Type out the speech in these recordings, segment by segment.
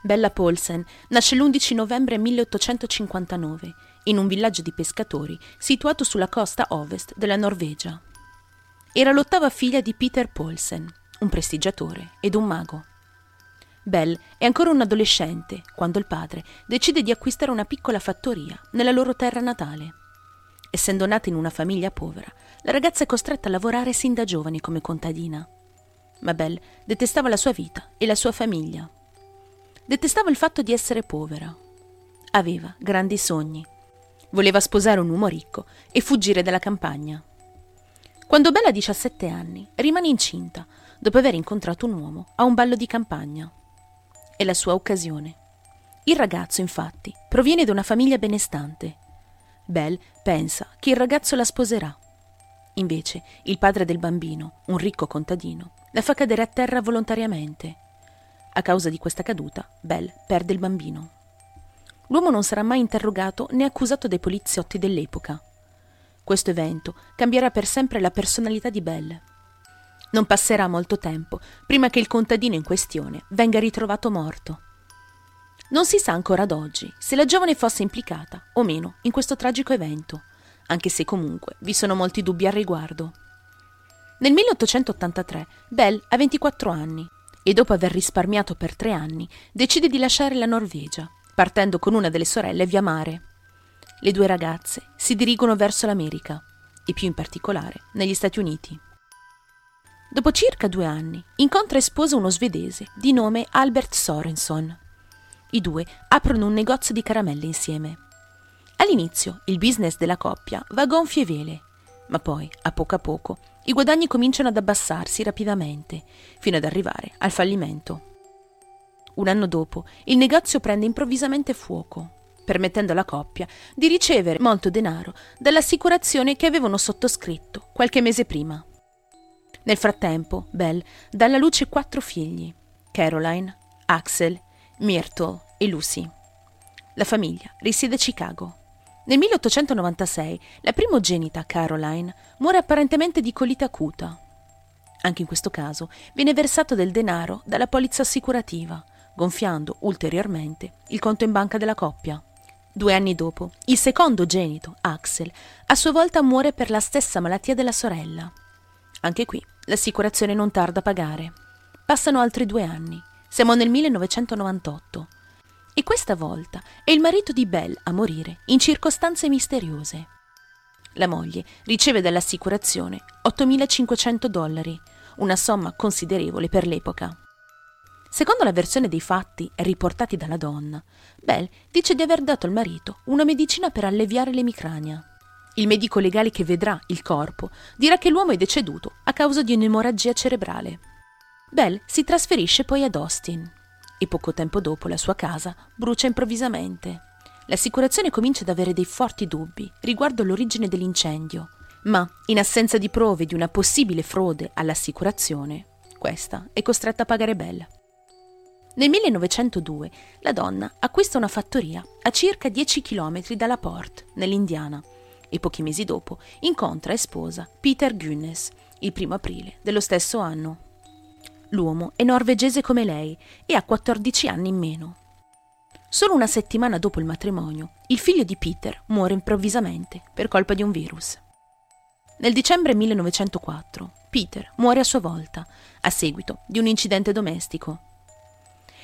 Bella Paulsen nasce l'11 novembre 1859 in un villaggio di pescatori situato sulla costa ovest della Norvegia. Era l'ottava figlia di Peter Paulsen, un prestigiatore ed un mago. Belle è ancora un adolescente quando il padre decide di acquistare una piccola fattoria nella loro terra natale. Essendo nata in una famiglia povera, la ragazza è costretta a lavorare sin da giovane come contadina. Ma Belle detestava la sua vita e la sua famiglia Detestava il fatto di essere povera. Aveva grandi sogni. Voleva sposare un uomo ricco e fuggire dalla campagna. Quando Bella ha 17 anni, rimane incinta dopo aver incontrato un uomo a un ballo di campagna. È la sua occasione. Il ragazzo, infatti, proviene da una famiglia benestante. Belle pensa che il ragazzo la sposerà. Invece, il padre del bambino, un ricco contadino, la fa cadere a terra volontariamente a causa di questa caduta, Belle perde il bambino. L'uomo non sarà mai interrogato né accusato dai poliziotti dell'epoca. Questo evento cambierà per sempre la personalità di Belle. Non passerà molto tempo prima che il contadino in questione venga ritrovato morto. Non si sa ancora ad oggi se la giovane fosse implicata o meno in questo tragico evento, anche se comunque vi sono molti dubbi al riguardo. Nel 1883 Belle ha 24 anni e dopo aver risparmiato per tre anni decide di lasciare la Norvegia, partendo con una delle sorelle via mare. Le due ragazze si dirigono verso l'America e più in particolare negli Stati Uniti. Dopo circa due anni incontra e sposa uno svedese di nome Albert Sorenson. I due aprono un negozio di caramelle insieme. All'inizio il business della coppia va gonfie vele, ma poi, a poco a poco, i guadagni cominciano ad abbassarsi rapidamente, fino ad arrivare al fallimento. Un anno dopo, il negozio prende improvvisamente fuoco, permettendo alla coppia di ricevere molto denaro dall'assicurazione che avevano sottoscritto qualche mese prima. Nel frattempo, Belle dà alla luce quattro figli: Caroline, Axel, Myrtle e Lucy. La famiglia risiede a Chicago. Nel 1896 la primogenita Caroline muore apparentemente di colite acuta. Anche in questo caso viene versato del denaro dalla polizza assicurativa, gonfiando ulteriormente il conto in banca della coppia. Due anni dopo, il secondo genito, Axel, a sua volta muore per la stessa malattia della sorella. Anche qui l'assicurazione non tarda a pagare. Passano altri due anni. Siamo nel 1998 e questa volta è il marito di Belle a morire in circostanze misteriose. La moglie riceve dall'assicurazione 8.500 dollari, una somma considerevole per l'epoca. Secondo la versione dei fatti riportati dalla donna, Belle dice di aver dato al marito una medicina per alleviare l'emicrania. Il medico legale che vedrà il corpo dirà che l'uomo è deceduto a causa di un'emorragia cerebrale. Belle si trasferisce poi ad Austin, e poco tempo dopo la sua casa brucia improvvisamente. L'assicurazione comincia ad avere dei forti dubbi riguardo l'origine dell'incendio, ma in assenza di prove di una possibile frode all'assicurazione, questa è costretta a pagare Bell. Nel 1902 la donna acquista una fattoria a circa 10 km dalla Port, nell'Indiana, e pochi mesi dopo incontra e sposa Peter Guinness, il primo aprile dello stesso anno. L'uomo è norvegese come lei e ha 14 anni in meno. Solo una settimana dopo il matrimonio, il figlio di Peter muore improvvisamente per colpa di un virus. Nel dicembre 1904, Peter muore a sua volta, a seguito di un incidente domestico.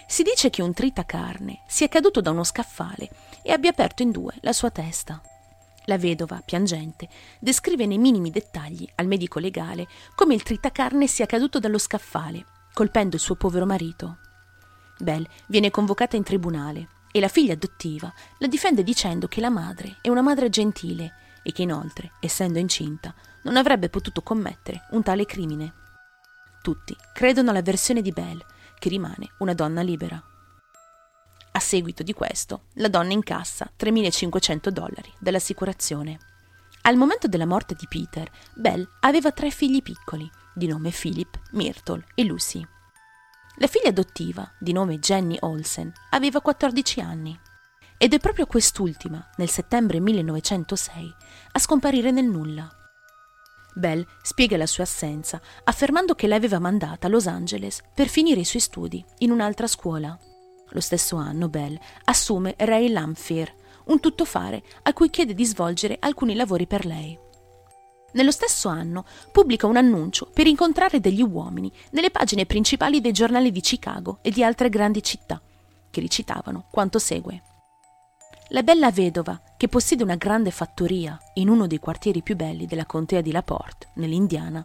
Si dice che un tritacarne sia caduto da uno scaffale e abbia aperto in due la sua testa. La vedova, piangente, descrive nei minimi dettagli al medico legale come il tritacarne sia caduto dallo scaffale colpendo il suo povero marito. Belle viene convocata in tribunale e la figlia adottiva la difende dicendo che la madre è una madre gentile e che inoltre, essendo incinta, non avrebbe potuto commettere un tale crimine. Tutti credono alla versione di Belle, che rimane una donna libera. A seguito di questo, la donna incassa 3.500 dollari dall'assicurazione. Al momento della morte di Peter, Belle aveva tre figli piccoli, di nome Philip, Myrtle e Lucy. La figlia adottiva, di nome Jenny Olsen, aveva 14 anni ed è proprio quest'ultima, nel settembre 1906, a scomparire nel nulla. Belle spiega la sua assenza affermando che l'aveva mandata a Los Angeles per finire i suoi studi in un'altra scuola. lo stesso anno, Bell assume Ray Lamphere, un tuttofare a cui chiede di svolgere alcuni lavori per lei. Nello stesso anno pubblica un annuncio per incontrare degli uomini nelle pagine principali dei giornali di Chicago e di altre grandi città, che recitavano quanto segue. La bella vedova, che possiede una grande fattoria in uno dei quartieri più belli della contea di LaPorte, nell'Indiana,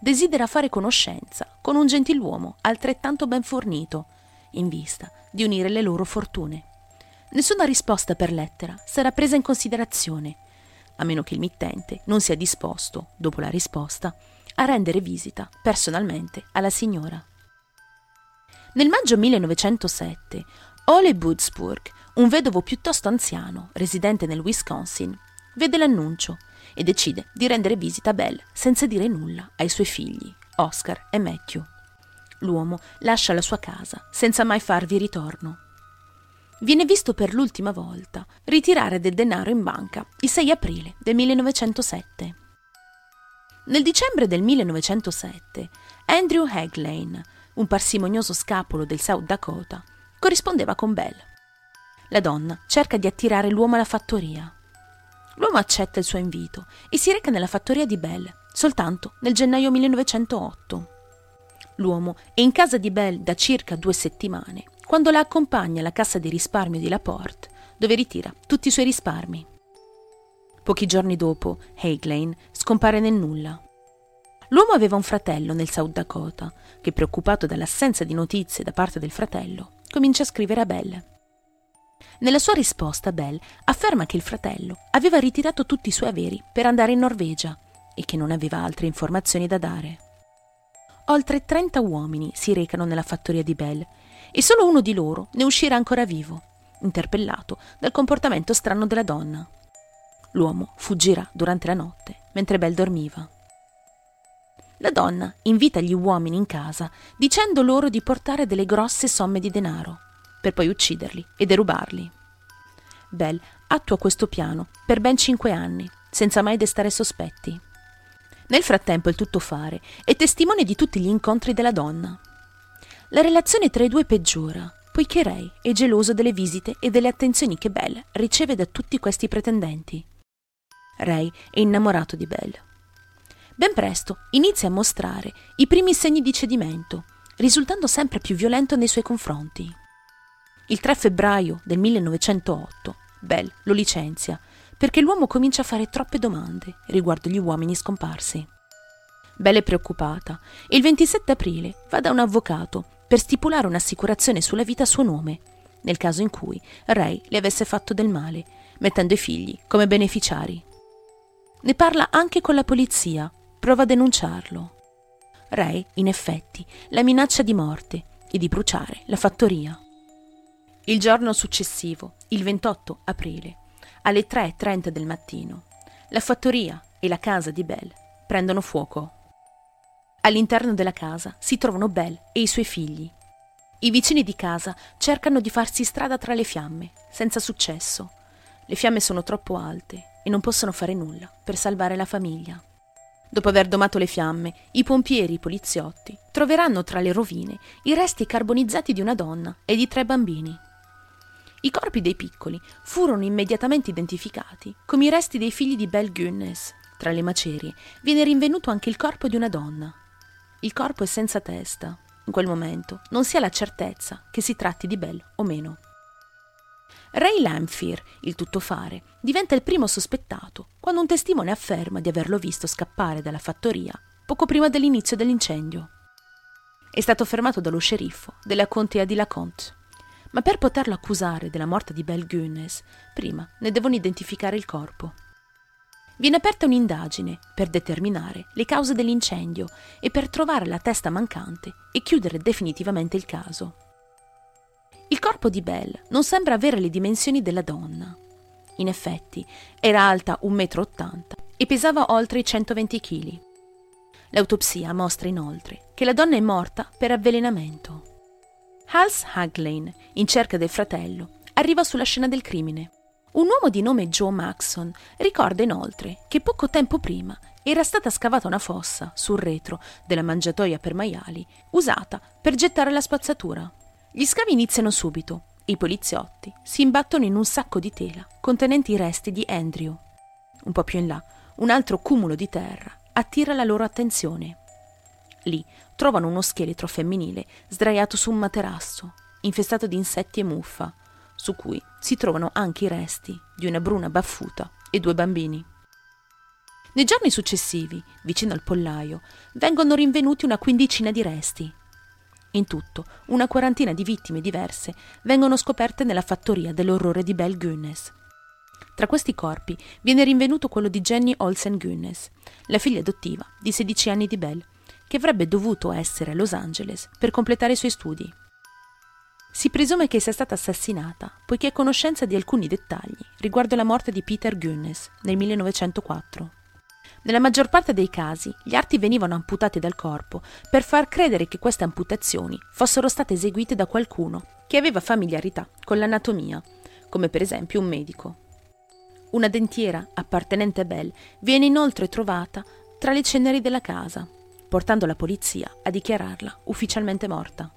desidera fare conoscenza con un gentiluomo altrettanto ben fornito, in vista di unire le loro fortune. Nessuna risposta per lettera sarà presa in considerazione a meno che il mittente non sia disposto, dopo la risposta, a rendere visita personalmente alla signora. Nel maggio 1907, Ole Budsburg, un vedovo piuttosto anziano, residente nel Wisconsin, vede l'annuncio e decide di rendere visita a Belle senza dire nulla ai suoi figli, Oscar e Matthew. L'uomo lascia la sua casa senza mai farvi ritorno viene visto per l'ultima volta ritirare del denaro in banca il 6 aprile del 1907. Nel dicembre del 1907, Andrew Haglane, un parsimonioso scapolo del South Dakota, corrispondeva con Bell. La donna cerca di attirare l'uomo alla fattoria. L'uomo accetta il suo invito e si reca nella fattoria di Bell soltanto nel gennaio 1908. L'uomo è in casa di Bell da circa due settimane quando la accompagna alla cassa di risparmio di Laporte, dove ritira tutti i suoi risparmi. Pochi giorni dopo, Hagelane scompare nel nulla. L'uomo aveva un fratello nel South Dakota, che preoccupato dall'assenza di notizie da parte del fratello, comincia a scrivere a Bell. Nella sua risposta Bell afferma che il fratello aveva ritirato tutti i suoi averi per andare in Norvegia e che non aveva altre informazioni da dare. Oltre 30 uomini si recano nella fattoria di Bell e solo uno di loro ne uscirà ancora vivo, interpellato dal comportamento strano della donna. L'uomo fuggirà durante la notte mentre Belle dormiva. La donna invita gli uomini in casa dicendo loro di portare delle grosse somme di denaro, per poi ucciderli e derubarli. Belle attua questo piano per ben cinque anni, senza mai destare sospetti. Nel frattempo il tuttofare è testimone di tutti gli incontri della donna. La relazione tra i due peggiora, poiché Ray è geloso delle visite e delle attenzioni che Belle riceve da tutti questi pretendenti. Ray è innamorato di Belle. Ben presto inizia a mostrare i primi segni di cedimento, risultando sempre più violento nei suoi confronti. Il 3 febbraio del 1908 Belle lo licenzia perché l'uomo comincia a fare troppe domande riguardo gli uomini scomparsi. Belle è preoccupata e il 27 aprile va da un avvocato per stipulare un'assicurazione sulla vita a suo nome, nel caso in cui Ray le avesse fatto del male, mettendo i figli come beneficiari. Ne parla anche con la polizia, prova a denunciarlo. Ray, in effetti, la minaccia di morte e di bruciare la fattoria. Il giorno successivo, il 28 aprile, alle 3.30 del mattino, la fattoria e la casa di Belle prendono fuoco. All'interno della casa si trovano Belle e i suoi figli. I vicini di casa cercano di farsi strada tra le fiamme, senza successo. Le fiamme sono troppo alte e non possono fare nulla per salvare la famiglia. Dopo aver domato le fiamme, i pompieri e i poliziotti troveranno tra le rovine i resti carbonizzati di una donna e di tre bambini. I corpi dei piccoli furono immediatamente identificati come i resti dei figli di Belle Gunness. Tra le macerie viene rinvenuto anche il corpo di una donna, il corpo è senza testa. In quel momento non si ha la certezza che si tratti di Bell o meno. Ray Lamphere, il tuttofare, diventa il primo sospettato quando un testimone afferma di averlo visto scappare dalla fattoria poco prima dell'inizio dell'incendio. È stato fermato dallo sceriffo della contea di LaConte, ma per poterlo accusare della morte di Belle Gunness, prima ne devono identificare il corpo. Viene aperta un'indagine per determinare le cause dell'incendio e per trovare la testa mancante e chiudere definitivamente il caso. Il corpo di Belle non sembra avere le dimensioni della donna. In effetti, era alta 1,80 m e pesava oltre i 120 kg. L'autopsia mostra inoltre che la donna è morta per avvelenamento. Hals Haglane, in cerca del fratello, arriva sulla scena del crimine. Un uomo di nome Joe Maxon ricorda inoltre che poco tempo prima era stata scavata una fossa sul retro della mangiatoia per maiali usata per gettare la spazzatura. Gli scavi iniziano subito. I poliziotti si imbattono in un sacco di tela contenenti i resti di Andrew. Un po' più in là, un altro cumulo di terra attira la loro attenzione. Lì trovano uno scheletro femminile sdraiato su un materasso, infestato di insetti e muffa, su cui si trovano anche i resti di una bruna baffuta e due bambini. Nei giorni successivi, vicino al pollaio, vengono rinvenuti una quindicina di resti. In tutto, una quarantina di vittime diverse vengono scoperte nella fattoria dell'orrore di Belle Gunness. Tra questi corpi viene rinvenuto quello di Jenny Olsen Gunness, la figlia adottiva di 16 anni di Belle, che avrebbe dovuto essere a Los Angeles per completare i suoi studi. Si presume che sia stata assassinata, poiché ha conoscenza di alcuni dettagli riguardo la morte di Peter Gunness nel 1904. Nella maggior parte dei casi gli arti venivano amputati dal corpo per far credere che queste amputazioni fossero state eseguite da qualcuno che aveva familiarità con l'anatomia, come per esempio un medico. Una dentiera appartenente a Bell viene inoltre trovata tra le ceneri della casa, portando la polizia a dichiararla ufficialmente morta.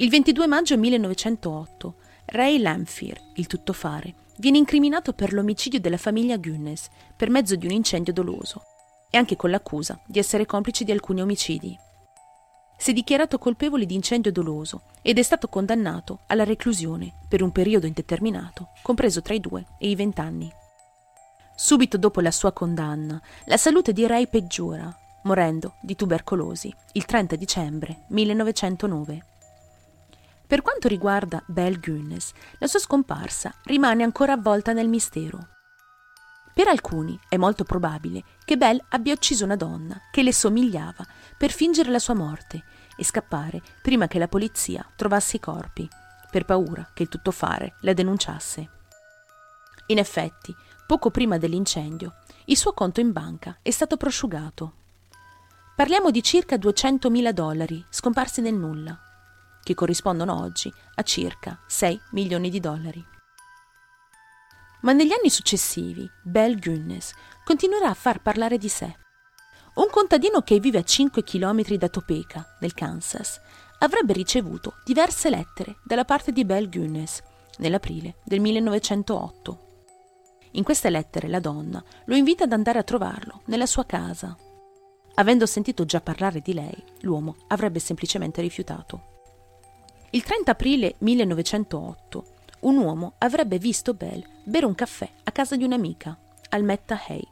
Il 22 maggio 1908 Ray Lamphere, il tuttofare, viene incriminato per l'omicidio della famiglia Gunness per mezzo di un incendio doloso e anche con l'accusa di essere complice di alcuni omicidi. Si è dichiarato colpevole di incendio doloso ed è stato condannato alla reclusione per un periodo indeterminato, compreso tra i due e i vent'anni. Subito dopo la sua condanna, la salute di Ray peggiora morendo di tubercolosi il 30 dicembre 1909. Per quanto riguarda Belle Gunness, la sua scomparsa rimane ancora avvolta nel mistero. Per alcuni è molto probabile che Belle abbia ucciso una donna che le somigliava per fingere la sua morte e scappare prima che la polizia trovasse i corpi, per paura che il tuttofare la denunciasse. In effetti, poco prima dell'incendio, il suo conto in banca è stato prosciugato Parliamo di circa 200.000 dollari scomparsi nel nulla, che corrispondono oggi a circa 6 milioni di dollari. Ma negli anni successivi, Belle Gunness continuerà a far parlare di sé. Un contadino che vive a 5 km da Topeka, nel Kansas, avrebbe ricevuto diverse lettere dalla parte di Belle Gunness nell'aprile del 1908. In queste lettere la donna lo invita ad andare a trovarlo nella sua casa Avendo sentito già parlare di lei, l'uomo avrebbe semplicemente rifiutato. Il 30 aprile 1908 un uomo avrebbe visto Belle bere un caffè a casa di un'amica, Almetta Hay.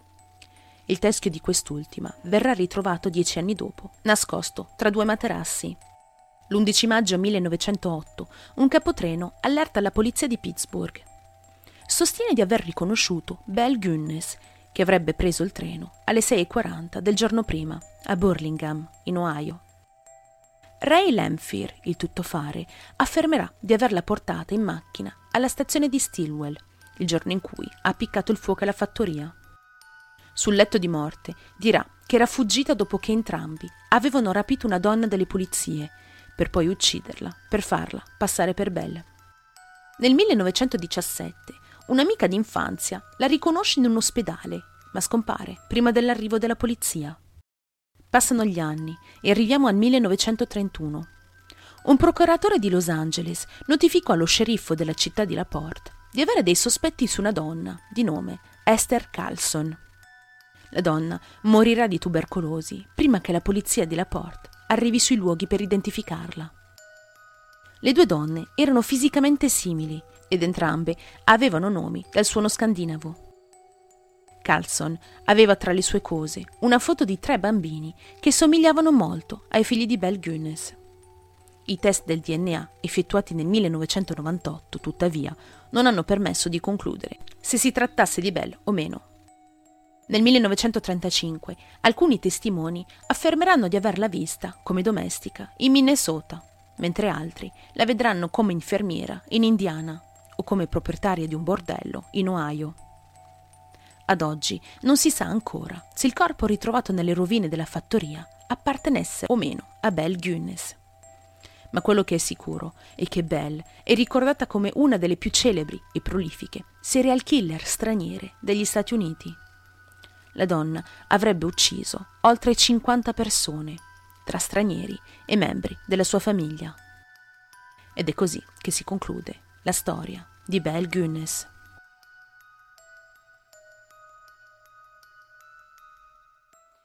Il teschio di quest'ultima verrà ritrovato dieci anni dopo, nascosto tra due materassi. L'11 maggio 1908 un capotreno allerta la polizia di Pittsburgh. Sostiene di aver riconosciuto Belle Gunness che avrebbe preso il treno alle 6.40 del giorno prima a Burlingame, in Ohio. Ray Lamphere, il tuttofare, affermerà di averla portata in macchina alla stazione di Stilwell, il giorno in cui ha appiccato il fuoco alla fattoria. Sul letto di morte dirà che era fuggita dopo che entrambi avevano rapito una donna delle pulizie, per poi ucciderla, per farla passare per belle. Nel 1917 Un'amica d'infanzia la riconosce in un ospedale, ma scompare prima dell'arrivo della polizia. Passano gli anni e arriviamo al 1931. Un procuratore di Los Angeles notificò allo sceriffo della città di Laporte di avere dei sospetti su una donna di nome Esther Carlson. La donna morirà di tubercolosi prima che la polizia di Laporte arrivi sui luoghi per identificarla. Le due donne erano fisicamente simili ed entrambe avevano nomi dal suono scandinavo. Carlson aveva tra le sue cose una foto di tre bambini che somigliavano molto ai figli di Belle Gunness. I test del DNA effettuati nel 1998, tuttavia, non hanno permesso di concludere se si trattasse di Belle o meno. Nel 1935 alcuni testimoni affermeranno di averla vista come domestica in Minnesota, mentre altri la vedranno come infermiera in Indiana o come proprietaria di un bordello in Ohio. Ad oggi non si sa ancora se il corpo ritrovato nelle rovine della fattoria appartenesse o meno a Belle Gunness. Ma quello che è sicuro è che Belle è ricordata come una delle più celebri e prolifiche serial killer straniere degli Stati Uniti. La donna avrebbe ucciso oltre 50 persone, tra stranieri e membri della sua famiglia. Ed è così che si conclude la storia di Belle Gunness.